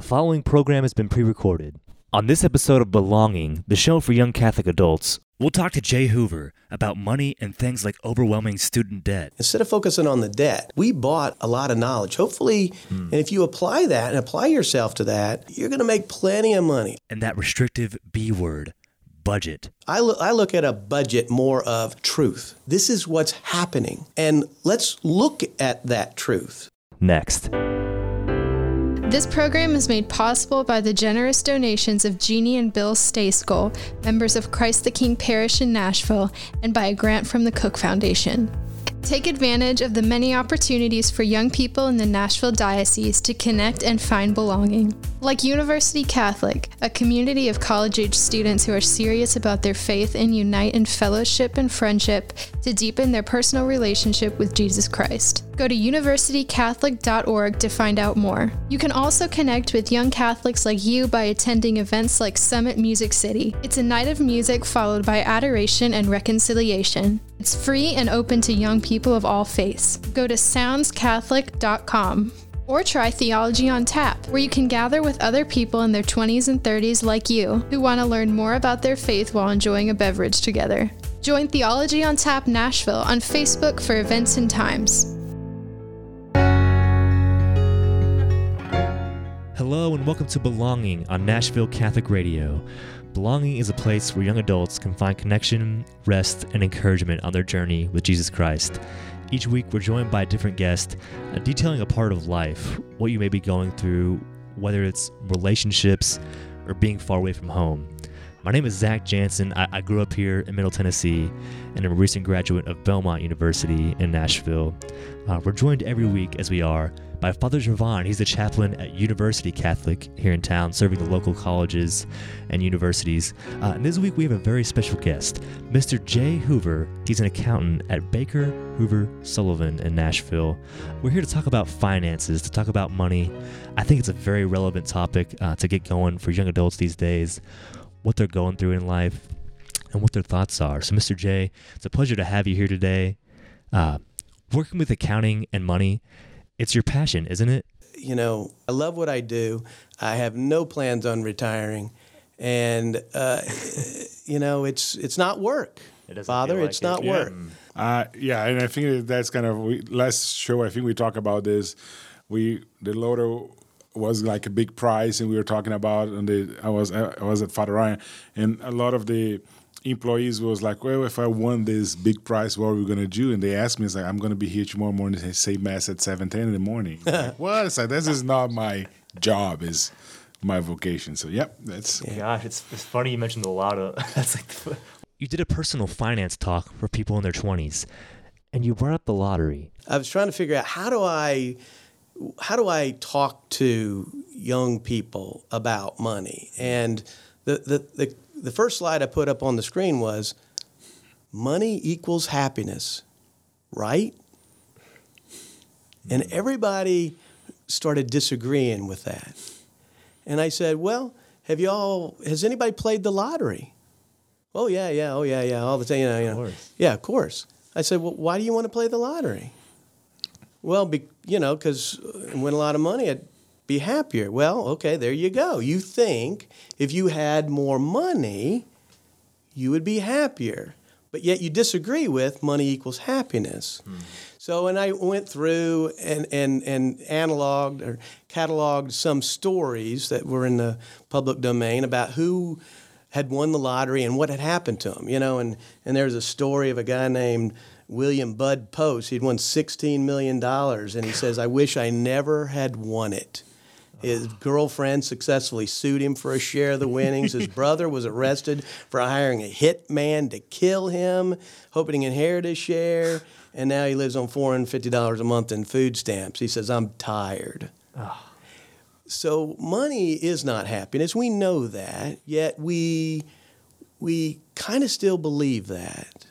The following program has been pre recorded. On this episode of Belonging, the show for young Catholic adults, we'll talk to Jay Hoover about money and things like overwhelming student debt. Instead of focusing on the debt, we bought a lot of knowledge. Hopefully, and if you apply that and apply yourself to that, you're going to make plenty of money. And that restrictive B word, budget. I look, I look at a budget more of truth. This is what's happening. And let's look at that truth. Next. This program is made possible by the generous donations of Jeannie and Bill Stayskull, members of Christ the King Parish in Nashville, and by a grant from the Cook Foundation. Take advantage of the many opportunities for young people in the Nashville Diocese to connect and find belonging. Like University Catholic, a community of college age students who are serious about their faith and unite in fellowship and friendship to deepen their personal relationship with Jesus Christ. Go to universitycatholic.org to find out more. You can also connect with young Catholics like you by attending events like Summit Music City. It's a night of music followed by adoration and reconciliation. It's free and open to young people of all faiths. Go to soundscatholic.com. Or try Theology on Tap, where you can gather with other people in their 20s and 30s like you who want to learn more about their faith while enjoying a beverage together. Join Theology on Tap Nashville on Facebook for events and times. Hello and welcome to Belonging on Nashville Catholic Radio. Belonging is a place where young adults can find connection, rest, and encouragement on their journey with Jesus Christ. Each week, we're joined by a different guest, uh, detailing a part of life, what you may be going through, whether it's relationships or being far away from home. My name is Zach Jansen. I, I grew up here in Middle Tennessee and I'm a recent graduate of Belmont University in Nashville. Uh, we're joined every week, as we are, by Father Javon. He's a chaplain at University Catholic here in town, serving the local colleges and universities. Uh, and this week we have a very special guest, Mr. Jay Hoover. He's an accountant at Baker Hoover Sullivan in Nashville. We're here to talk about finances, to talk about money. I think it's a very relevant topic uh, to get going for young adults these days, what they're going through in life, and what their thoughts are. So, Mr. Jay, it's a pleasure to have you here today. Uh, working with accounting and money, it's your passion, isn't it? You know, I love what I do. I have no plans on retiring. And, uh, you know, it's, it's not work. It Father, like it's it. not Yeah. work. Uh, yeah, and I think that's kind of we, last show. I think we talk about this. We the lotto was like a big prize, and we were talking about. And the, I was I was at Father Ryan, and a lot of the employees was like, "Well, if I won this big prize, what are we gonna do?" And they asked me, "It's like I'm gonna be here tomorrow morning to say mass at seven ten in the morning." I'm like, what? It's like this is not my job. Is my vocation. So yep, that's Gosh, it's, it's funny you mentioned the lotto. That's like the, you did a personal finance talk for people in their 20s, and you brought up the lottery. I was trying to figure out how do I how do I talk to young people about money? And the the the, the first slide I put up on the screen was money equals happiness, right? And everybody started disagreeing with that. And I said, "Well, have y'all has anybody played the lottery?" Oh yeah, yeah, oh yeah, yeah, all the time, you know, you know. course. Yeah, of course. I said, "Well, why do you want to play the lottery?" Well, be, you know, because uh, win a lot of money, I'd be happier. Well, okay, there you go. You think if you had more money, you would be happier, but yet you disagree with money equals happiness. Hmm. So, and I went through and, and, and analoged or cataloged some stories that were in the public domain about who had won the lottery and what had happened to them, you know, and, and there's a story of a guy named William Bud Post. He'd won $16 million, and he says, I wish I never had won it. His girlfriend successfully sued him for a share of the winnings. His brother was arrested for hiring a hitman to kill him, hoping to inherit his share. And now he lives on $450 a month in food stamps. He says, I'm tired. Ah. So money is not happiness. We know that, yet we we kind of still believe that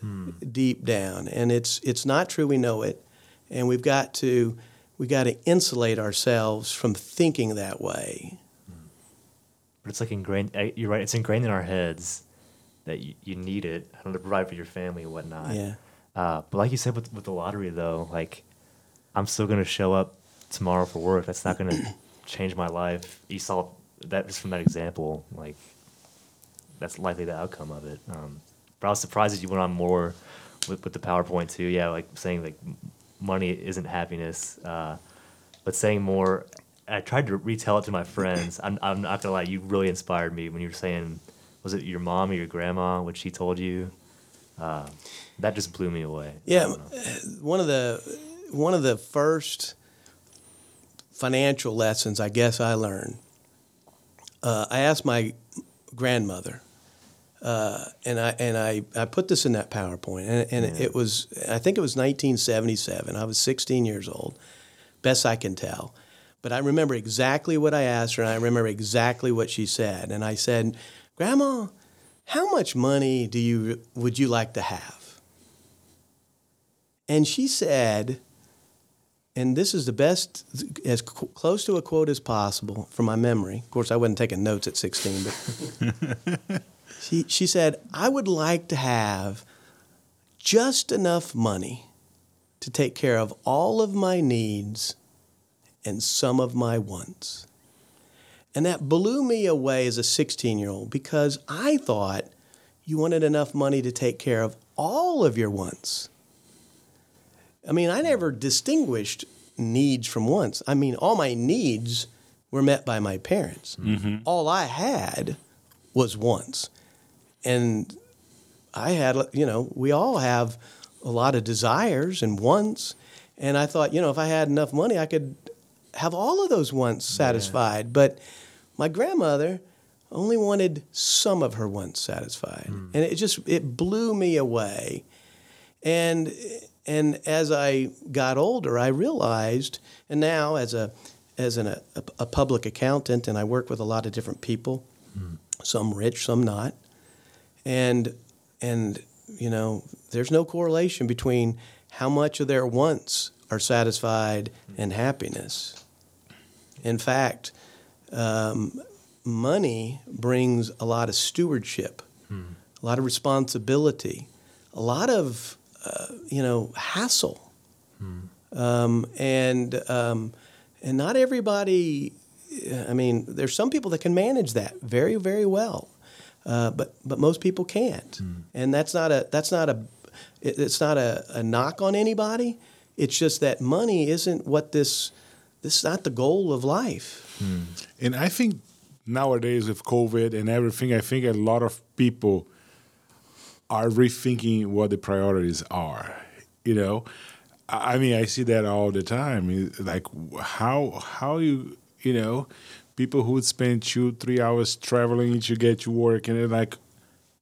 deep down, and it's it's not true. We know it, and we've got to we got to insulate ourselves from thinking that way. But it's like ingrained, uh, you're right, it's ingrained in our heads that you, you need it to provide for your family and whatnot. Yeah. Uh, but like you said with, with the lottery, though, like I'm still going to show up tomorrow for work. That's not going to change my life. You saw that just from that example, like that's likely the outcome of it. Um, but I was surprised that you went on more with, with the PowerPoint too. Yeah, like saying like money isn't happiness, uh, but saying more. I tried to retell it to my friends. I'm, I'm not gonna lie, you really inspired me when you were saying, was it your mom or your grandma what she told you? Uh, that just blew me away. Yeah, one of the one of the first financial lessons I guess I learned. Uh, I asked my grandmother, uh, and I and I, I put this in that PowerPoint, and, and it was I think it was 1977. I was 16 years old, best I can tell, but I remember exactly what I asked her, and I remember exactly what she said, and I said, "Grandma, how much money do you would you like to have?" And she said, and this is the best, as close to a quote as possible from my memory. Of course, I wasn't taking notes at 16, but she, she said, I would like to have just enough money to take care of all of my needs and some of my wants. And that blew me away as a 16 year old because I thought you wanted enough money to take care of all of your wants. I mean, I never distinguished needs from wants. I mean, all my needs were met by my parents. Mm-hmm. All I had was wants. And I had, you know, we all have a lot of desires and wants. And I thought, you know, if I had enough money, I could have all of those wants satisfied. But my grandmother only wanted some of her wants satisfied. Hmm. And it just, it blew me away. And and as I got older, I realized, and now as a as an, a, a public accountant, and I work with a lot of different people, hmm. some rich, some not, and and you know, there's no correlation between how much of their wants are satisfied and happiness. In fact, um, money brings a lot of stewardship, a lot of responsibility, a lot of uh, you know hassle, um, and um, and not everybody. I mean, there's some people that can manage that very very well, uh, but but most people can't, and that's not a that's not a it- it's not a, a knock on anybody. It's just that money isn't what this this is not the goal of life. And I think nowadays with COVID and everything, I think a lot of people are rethinking what the priorities are. You know, I I mean, I see that all the time. Like how how you you know, people who would spend two three hours traveling to get to work, and they're like,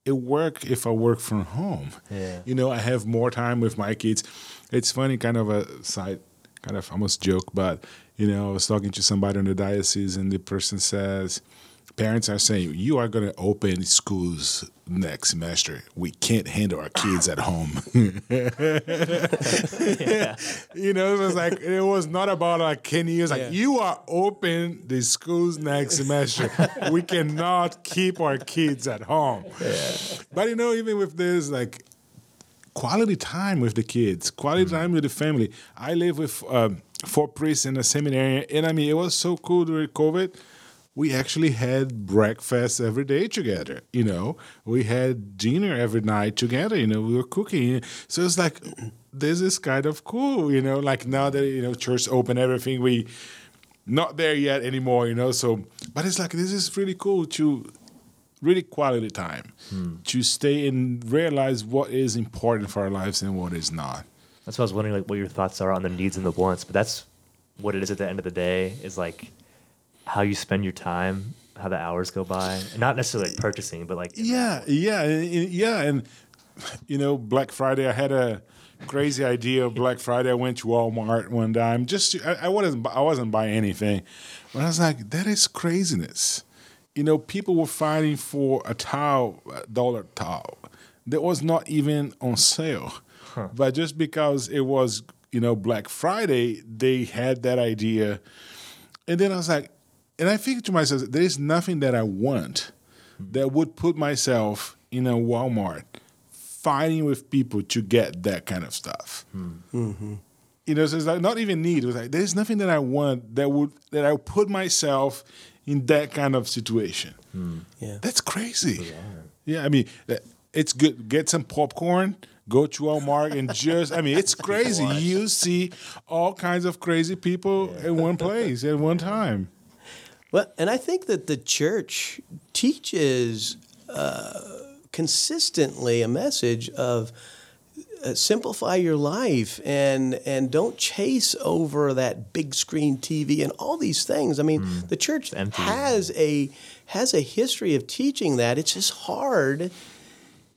it work if I work from home. Yeah. You know, I have more time with my kids. It's funny, kind of a side, kind of almost joke, but you know, I was talking to somebody in the diocese, and the person says, parents are saying, "You are going to open schools next semester. We can't handle our kids at home." You know, it was like it was not about like can you. It's like Yeah. you are open the schools next semester. we cannot keep our kids at home. But you know, even with this, like quality time with the kids, quality time with the family. I live with um, four priests in a seminary, and I mean, it was so cool during COVID. We actually had breakfast every day together. You know, we had dinner every night together. You know, we were cooking. So it's like this is kind of cool. You know, like now that you know church open, everything we not there yet anymore. You know, so but it's like this is really cool to really quality time hmm. to stay and realize what is important for our lives and what is not. That's why I was wondering like what your thoughts are on the needs and the wants. But that's what it is at the end of the day is like how you spend your time, how the hours go by. Not necessarily like purchasing, but like Yeah, yeah, yeah, and you know, Black Friday. I had a crazy idea of Black Friday. I went to Walmart one time. Just to, I, I wasn't I wasn't buying anything, but I was like, that is craziness. You know, people were fighting for a towel, a dollar towel, that was not even on sale. But just because it was, you know, Black Friday, they had that idea. And then I was like, and I think to myself, there is nothing that I want that would put myself in a Walmart fighting with people to get that kind of stuff. you know, so it's like not even need. It was like there's nothing that I want that would that I would put myself in that kind of situation. Yeah. That's crazy. Yeah, I mean, uh, it's good. Get some popcorn. Go to Walmart and just, I mean, it's crazy. You see all kinds of crazy people in one place at one time. Well, and I think that the church teaches uh, consistently a message of uh, simplify your life and and don't chase over that big screen TV and all these things. I mean, the church has a has a history of teaching that. It's just hard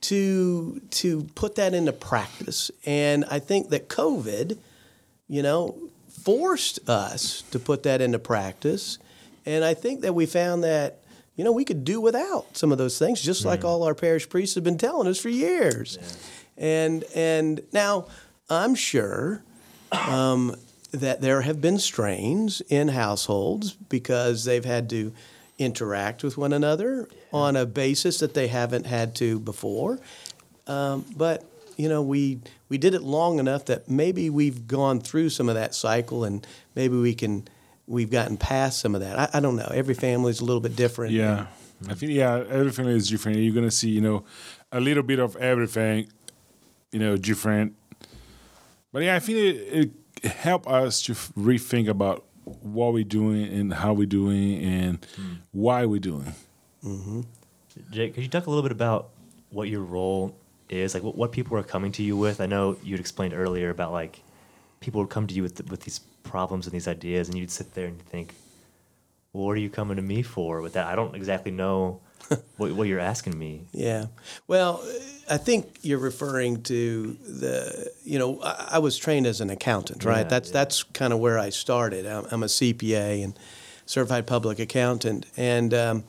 to to put that into practice. And I think that COVID, you know, forced us to put that into practice. And I think that we found that, you know, we could do without some of those things, just like all our parish priests have been telling us for years. And and now I'm sure um, that there have been strains in households because they've had to interact with one another on a basis that they haven't had to before. Um, but you know, we we did it long enough that maybe we've gone through some of that cycle, and maybe we can we've gotten past some of that. I, I don't know. Every family is a little bit different. Yeah. I think, yeah, everything is different. You're going to see, you know, a little bit of everything, you know, different. But yeah, I think it, it helped us to rethink about what we're doing and how we're doing and hmm. why we're doing. Mm-hmm. Jake, could you talk a little bit about what your role is? Like, what, what people are coming to you with? I know you'd explained earlier about like people would come to you with with these problems and these ideas, and you'd sit there and think, "Well, what are you coming to me for?" With that, I don't exactly know what, what you're asking me. Yeah. Well, I think you're referring to the, you know, I, I was trained as an accountant, right? Yeah, that's yeah. that's kind of where I started. I'm, I'm a CPA and certified public accountant, and um,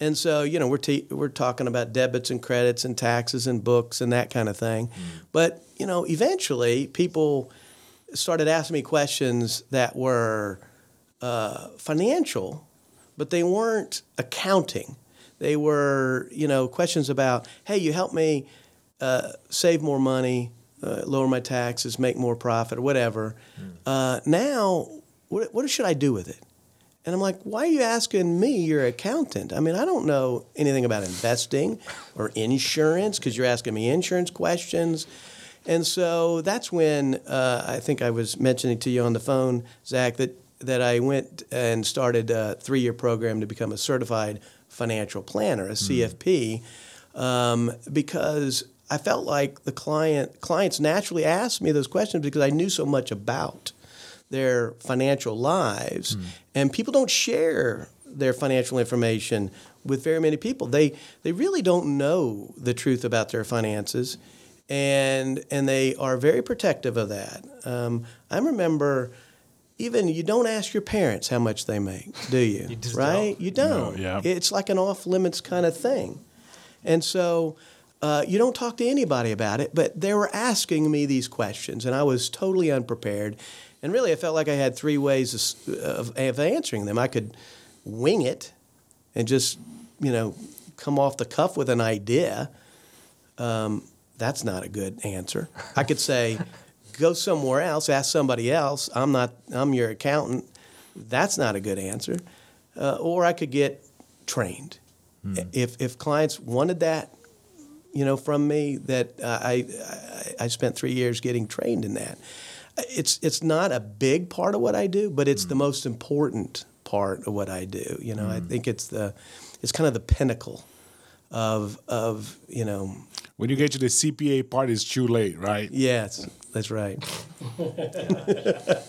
and so you know we're te- we're talking about debits and credits and taxes and books and that kind of thing. But you know, eventually people started asking me questions that were uh, financial, but they weren't accounting. They were, you know, questions about, hey, you help me uh, save more money, uh, lower my taxes, make more profit, or whatever. Uh, now, what, what should I do with it? And I'm like, why are you asking me? You're an accountant. I mean, I don't know anything about investing or insurance because you're asking me insurance questions. And so that's when uh, I think I was mentioning to you on the phone, Zach, that, that I went and started a three year program to become a certified financial planner, a CFP, um, because I felt like the client clients naturally asked me those questions because I knew so much about their financial lives, and people don't share their financial information with very many people. They they really don't know the truth about their finances, and and they are very protective of that. Um, I remember. Even you don't ask your parents how much they make, do you? You right? don't. You don't. yeah. It's like an off limits kind of thing. And so uh, you don't talk to anybody about it, but they were asking me these questions, and I was totally unprepared. And really, I felt like I had three ways of, of, of answering them. I could wing it and just, you know, come off the cuff with an idea. Um, that's not a good answer. I could say, go somewhere else, ask somebody else. I'm not, I'm your accountant. That's not a good answer. Uh, or I could get trained. If, if clients wanted that, you know, from me, that uh, I, I, I spent three years getting trained in that. It's, it's not a big part of what I do, but it's the most important part of what I do. You know, I think it's the, it's kind of the pinnacle of, of you know, When you get to the CPA part, it's too late, right? yes, that's right.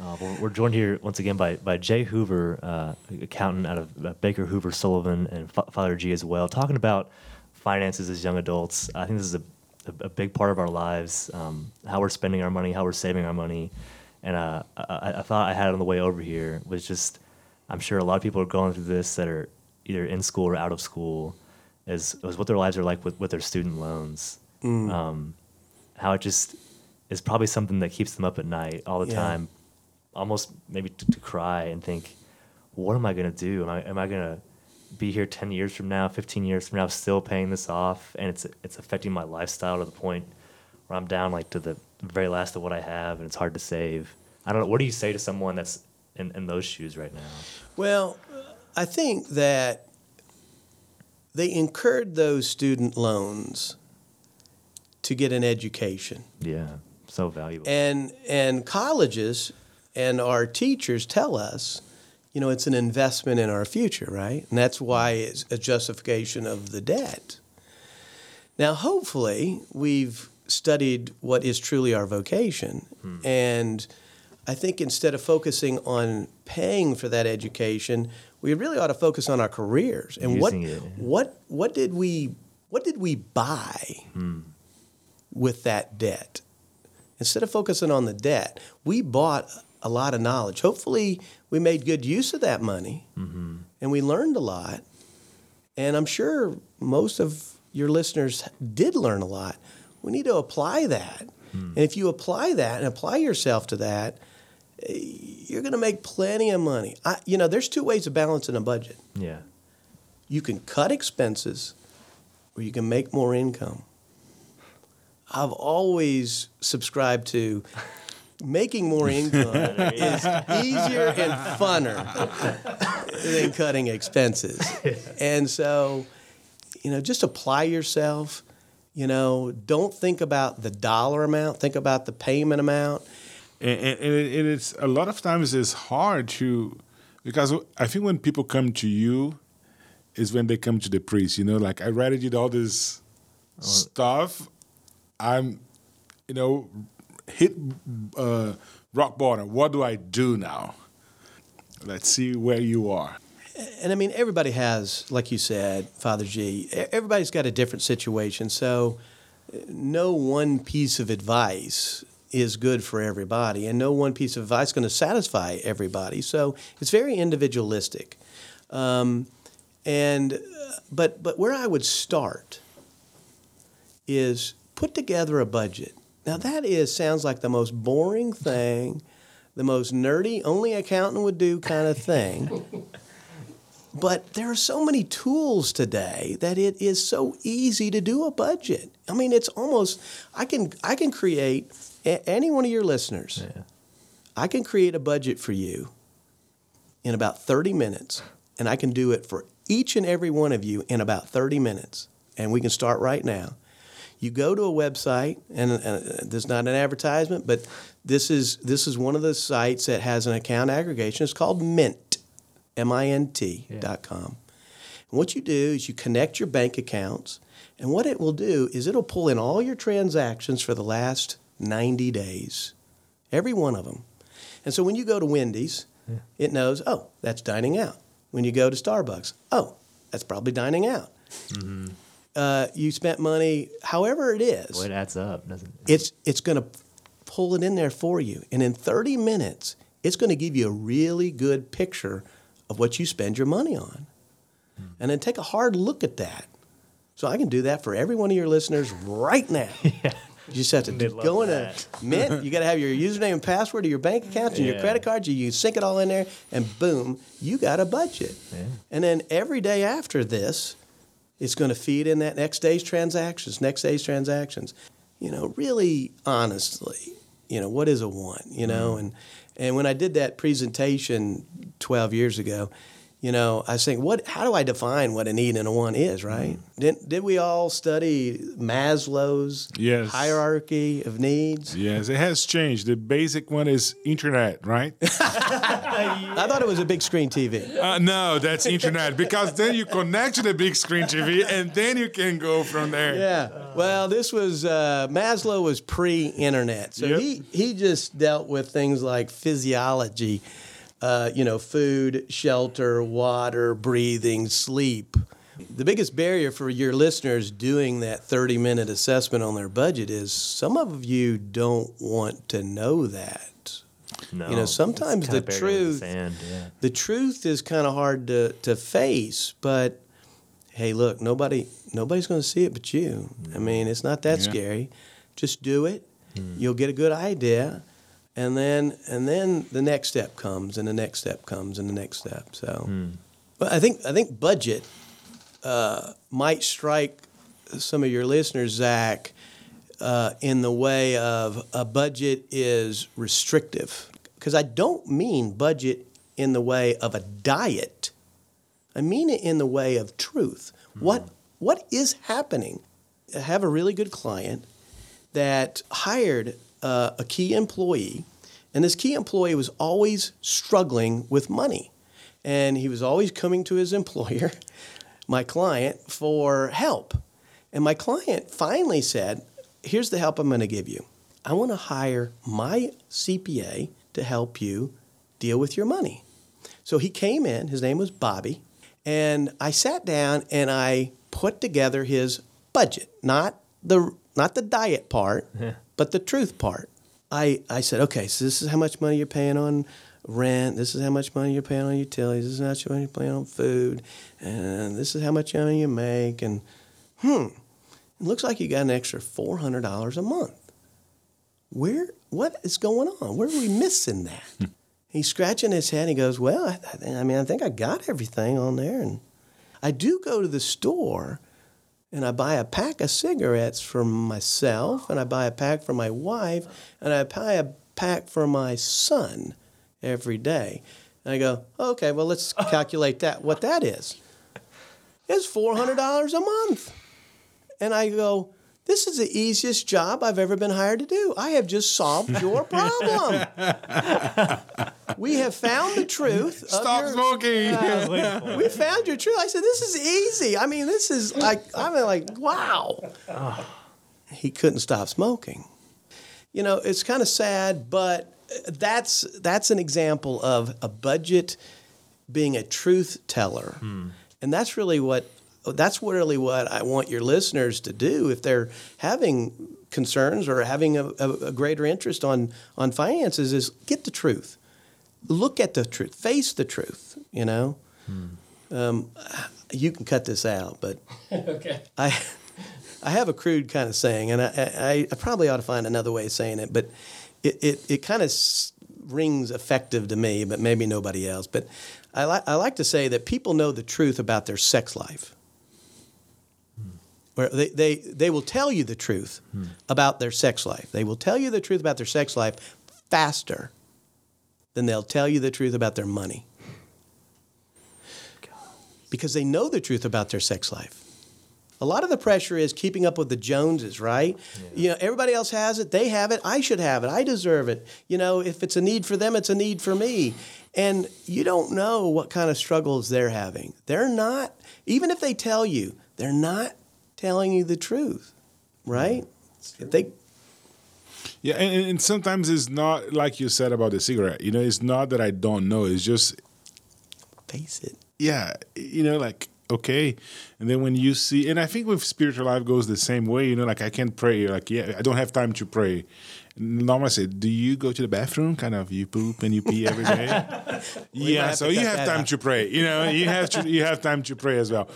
Uh, we're, we're joined here once again by, by Jay Hoover, uh, accountant out of uh, Baker Hoover Sullivan, and Fa- Father G as well, talking about finances as young adults. I think this is a, a, a big part of our lives, um, how we're spending our money, how we're saving our money. And uh, I, I thought I had on the way over here was just, I'm sure a lot of people are going through this that are either in school or out of school, is, is what their lives are like with, with their student loans. Um, how it just is probably something that keeps them up at night all the Yeah. time, almost maybe to, to cry and think, what am I going to do? Am I, am I going to be here 10 years from now, 15 years from now, still paying this off? And it's, it's affecting my lifestyle to the point where I'm down like to the the very last of what I have, and it's hard to save. I don't know. What do you say to someone that's in, in those shoes right now? Well, I think that they incurred those student loans to get an education. Yeah, so valuable. And and colleges and our teachers tell us, you know, it's an investment in our future, right? And that's why it's a justification of the debt. Now, hopefully, we've studied what is truly our vocation. Hmm. And I think instead of focusing on paying for that education, we really ought to focus on our careers and what it. what what did we what did we buy hmm. with that debt? Instead of focusing on the debt, we bought a lot of knowledge. Hopefully, we made good use of that money mm-hmm. and we learned a lot. And I'm sure most of your listeners did learn a lot. We need to apply that. Hmm. And if you apply that and apply yourself to that, you're going to make plenty of money. I, you know, there's two ways of balancing a budget yeah. you can cut expenses or you can make more income. I've always subscribed to making more income is easier and funner than cutting expenses. And so, you know, just apply yourself. You know, don't think about the dollar amount, think about the payment amount. And, and, and it- and it's a lot of times it's hard to because I think when people come to you is when they come to the priest. You know, like I rather did all this stuff. I'm, you know, hit uh, rock bottom. What do I do now? Let's see where you are. And I mean, everybody has, like you said, Father G. Everybody's got a different situation. So, uh, no one piece of advice is good for everybody, and no one piece of advice is going to satisfy everybody. So, it's very individualistic. Um, and, uh, but, but where I would start is put together a budget. Now, that is, sounds like the most boring thing, the most nerdy, only accountant would do kind of thing. But there are so many tools today that it is so easy to do a budget. I mean, it's almost I can I can create a- any one of your listeners. Yeah. I can create a budget for you in about 30 minutes, and I can do it for each and every one of you in about 30 minutes. And we can start right now. You go to a website, and, and uh, this is not an advertisement, but this is this is one of the sites that has an account aggregation. It's called Mint, M-I-N-T dot com. And what you do is you connect your bank accounts, and what it will do is it'll pull in all your transactions for the last 90 days, every one of them. And so when you go to Wendy's, it knows, oh, that's dining out. When you go to Starbucks, oh, that's probably dining out. Uh, you spent money, however it is, Boy, it adds up, doesn't it? it's it's going to pull it in there for you, and in 30 minutes, it's going to give you a really good picture of what you spend your money on, and then take a hard look at that. So I can do that for every one of your listeners right now. You just have to They'd go in that. Mint. You got to have your username and password to your bank accounts and your credit cards. You, you sync it all in there, and boom, you got a budget. Yeah. And then every day after this, it's going to feed in that next day's transactions, next day's transactions. You know, really honestly, you know, what is a one? You know, mm. and and when I did that presentation 12 years ago, you know, I thinking, what? How do I define what a need and a one is? Right? Did did we all study Maslow's Yes. hierarchy of needs? Yes, it has changed. The basic one is internet, right? I thought it was a big screen TV. Uh, no, that's internet because then you connect to the big screen TV and then you can go from there. Yeah. Well, this was uh, Maslow was pre-internet, so Yep. he he just dealt with things like physiology, uh, you know, food, shelter, water, breathing, sleep. The biggest barrier for your listeners doing that 30 minute assessment on their budget is some of you don't want to know that. No, You know, sometimes kinda the truth- sand, yeah. The truth is kind of hard to, to face, but hey, look, nobody nobody's going to see it but you. I mean, it's not that Yeah. scary. Just do it. You'll get a good idea, and then and then the next step comes, and the next step comes, and the next step. So, but I think I think budget uh, might strike some of your listeners, Zach, uh, in the way of a budget is restrictive. Because I don't mean budget in the way of a diet, I mean it in the way of truth. What, what is happening? I have a really good client that hired uh, a key employee, and this key employee was always struggling with money. And he was always coming to his employer, my client, for help. And my client finally said, Here's the help I'm going to give you. I want to hire my CPA to help you deal with your money. So he came in, his name was Bobby, and I sat down and I put together his budget, not the not the diet part, but the truth part. I, I said, okay, so this is how much money you're paying on rent. This is how much money you're paying on utilities. This is how much money you're paying on food. And this is how much money you make. And hmm, it looks like you got an extra $400 a month. Where, what is going on? Where are we missing that? He's scratching his head. And He goes, well, I, I mean, I think I got everything on there. And I do go to the store and I buy a pack of cigarettes for myself, and I buy a pack for my wife, and I buy a pack for my son every day. And I go, okay, well, let's calculate that, what that is. It's $400 a month. And I go, this is the easiest job I've ever been hired to do. I have just solved your problem. we have found the truth. of Stop your- smoking. we found your truth. I said, this is easy. I mean, this is like, I mean, like, wow. He couldn't stop smoking. You know, it's kind of sad, but uh, that's that's an example of a budget being a truth teller, and that's really what that's really what I want your listeners to do if they're having concerns or having a, a, a greater interest on on finances is get the truth, look at the truth, face the truth. You know, um, you can cut this out, but okay. I I have a crude kind of saying, and I, I, I probably ought to find another way of saying it, but it, it, it kind of rings effective to me, but maybe nobody else. But I, li- I like to say that people know the truth about their sex life. Where they, they, they will tell you the truth hmm. about their sex life. They will tell you the truth about their sex life faster than they'll tell you the truth about their money. Because they know the truth about their sex life. A lot of the pressure is keeping up with the Joneses, right? You know, everybody else has it, they have it, I should have it, I deserve it. You know, if it's a need for them, it's a need for me. And you don't know what kind of struggles they're having. They're not, even if they tell you, they're not telling you the truth, right? If they Yeah, and, and sometimes it's not like you said about the cigarette. You know, it's not that I don't know. It's just face it. yeah, you know, like okay. And then when you see, and I think with spiritual life goes the same way. You know, like I can't pray. You're like, yeah, I don't have time to pray. Normally, I say, do you go to the bathroom? Kind of, you poop and you pee every day. yeah, so you have time out. to pray. You know, you have to, you have time to pray as well.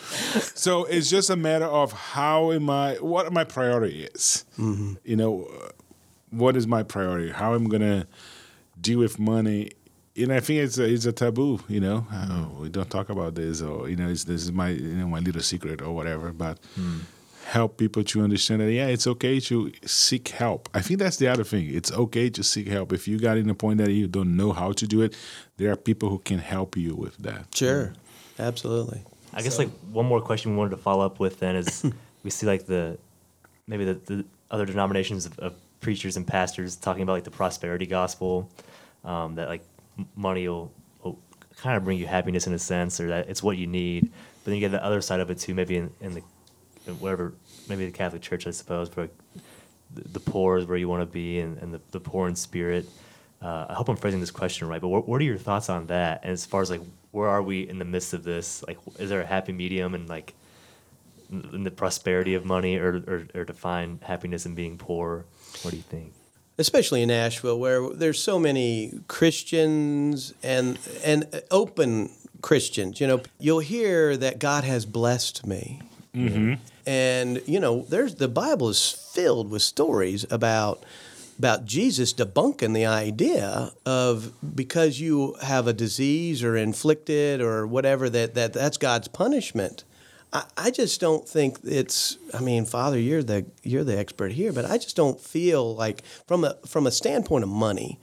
So it's just a matter of how am I? What are my priority is. Mm-hmm. You know, what is my priority? How I'm gonna deal with money? And I think it's a, it's a taboo. You know, oh, we don't talk about this, or you know, it's, this is my you know my little secret or whatever. But help people to understand that yeah, it's okay to seek help. I think that's the other thing. It's okay to seek help. If you got in a point that you don't know how to do it, there are people who can help you with that. Sure, absolutely. I guess like one more question we wanted to follow up with then is we see like the maybe the, the other denominations of, of preachers and pastors talking about like the prosperity gospel um, that like money will, will kind of bring you happiness in a sense or that it's what you need but then you get the other side of it too maybe in, in the in whatever maybe the Catholic Church I suppose but the, the poor is where you want to be and, and the, the poor in spirit uh, I hope I'm phrasing this question right, but what, what are your thoughts on that? And as far as like, where are we in the midst of this? Like, is there a happy medium and like, in in the prosperity of money, or, or or to find happiness in being poor? What do you think? especially in Nashville, where there's so many Christians and and open Christians. You know, you'll hear that God has blessed me, and you know, there's the Bible is filled with stories about about Jesus debunking the idea of because you have a disease or inflicted or whatever that, that that's God's punishment. I, I just don't think it's. I mean, Father, you're the you're the expert here, but I just don't feel like from a from a standpoint of money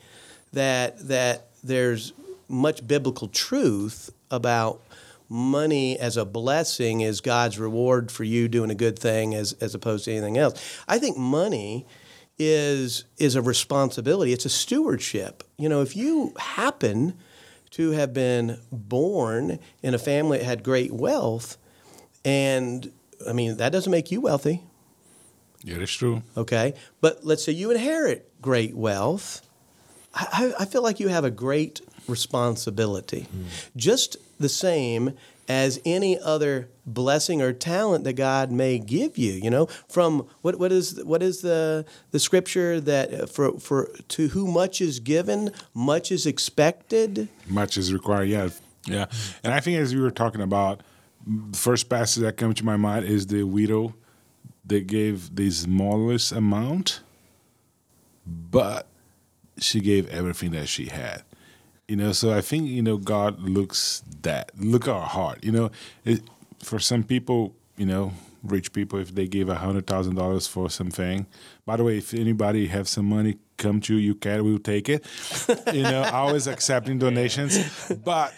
that that there's much biblical truth about money as a blessing is God's reward for you doing a good thing as as opposed to anything else. I think money is is a responsibility. It's a stewardship. You know, if you happen to have been born in a family that had great wealth, and I mean that doesn't make you wealthy, Yeah, that's true. okay? But let's say you inherit great wealth. I, I I feel like you have a great responsibility, just the same as any other blessing or talent that God may give you. You know, from what what is what is the the scripture that uh, for for to who much is given, much is expected. much is required. Yeah, yeah. And I think as we were talking about, the first passage that comes to my mind is the widow that gave the smallest amount, but she gave everything that she had. You know, so I think you know God looks that look at our heart. You know, it, for some people, you know, rich people, if they give a hundred thousand dollars for something. By the way, if anybody have some money, come to you can we'll take it. you know, always accepting donations, but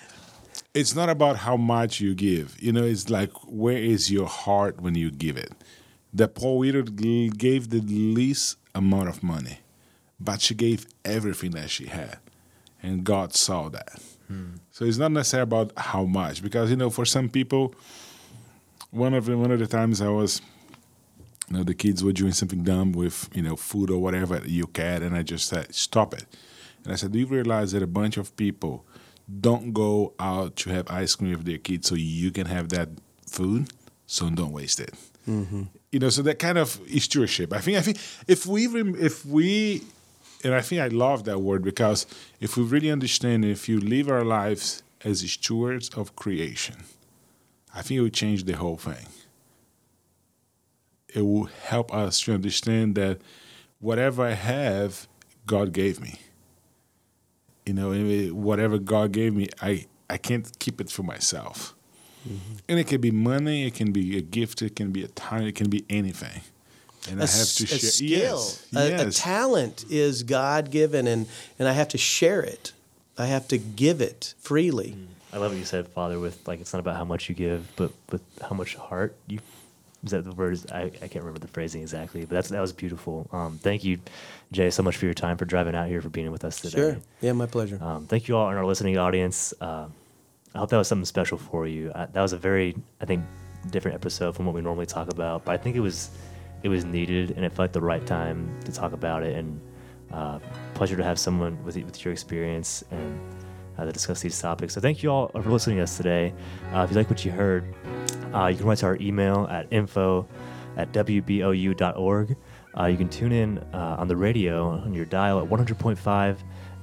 it's not about how much you give. You know, it's like where is your heart when you give it. The poor widow gave the least amount of money, but she gave everything that she had, and God saw that. So it's not necessarily about how much, because you know, for some people, one of the, one of the times I was, you know, the kids were doing something dumb with you know food or whatever you can, and I just said, stop it. And I said, do you realize that a bunch of people don't go out to have ice cream with their kids so you can have that food? So don't waste it. Mm-hmm. You know, so that kind of is stewardship. I think. I think if we rem- if we and I think I love that word because if we really understand, if you live our lives as stewards of creation, I think it will change the whole thing. It will help us to understand that whatever I have, God gave me. You know, whatever God gave me, I, I can't keep it for myself. Mm-hmm. And it can be money, it can be a gift, it can be a time, it can be anything. And I a, have to s- a share. skill, Yes, a, a talent is God given, and and I have to share it. I have to give it freely. I love what you said, Father. With like, it's not about how much you give, but with how much heart you. Is that the words? I, I can't remember the phrasing exactly, but that's that was beautiful. Um, thank you, Jay, so much for your time, for driving out here, for being with us today. Sure. Yeah, my pleasure. Um, thank you all in our listening audience. Uh, I hope that was something special for you. I, that was a very, I think, different episode from what we normally talk about, but I think it was, it was needed, and it felt like the right time to talk about it. And uh, pleasure to have someone with with your experience and uh, to discuss these topics. So thank you all for listening to us today. Uh, if you like what you heard, uh, you can write to our email at info at wbou.org. Uh, you can tune in uh, on the radio on your dial at 100.5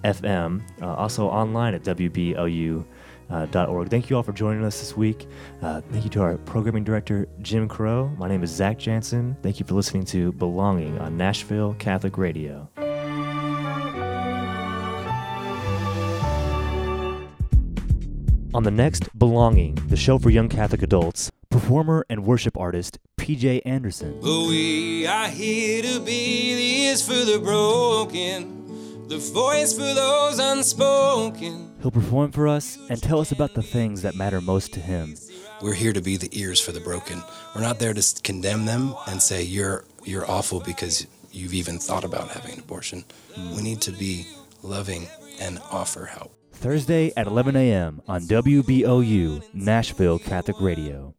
FM. Uh, also online at wbou.org. Thank you all for joining us this week. Uh, thank you to our programming director, Jim Crow. My name is Zach Jansen. Thank you for listening to Belonging on Nashville Catholic Radio. On the next Belonging, the show for young Catholic adults, performer and worship artist PJ Anderson. We are here to be the ears for the broken, the voice for those unspoken. He'll perform for us and tell us about the things that matter most to him. We're here to be the ears for the broken. We're not there to condemn them and say you're you're awful because you've even thought about having an abortion. Hmm. We need to be loving and offer help. Thursday at 11 a.m. on WBOU Nashville Catholic Radio.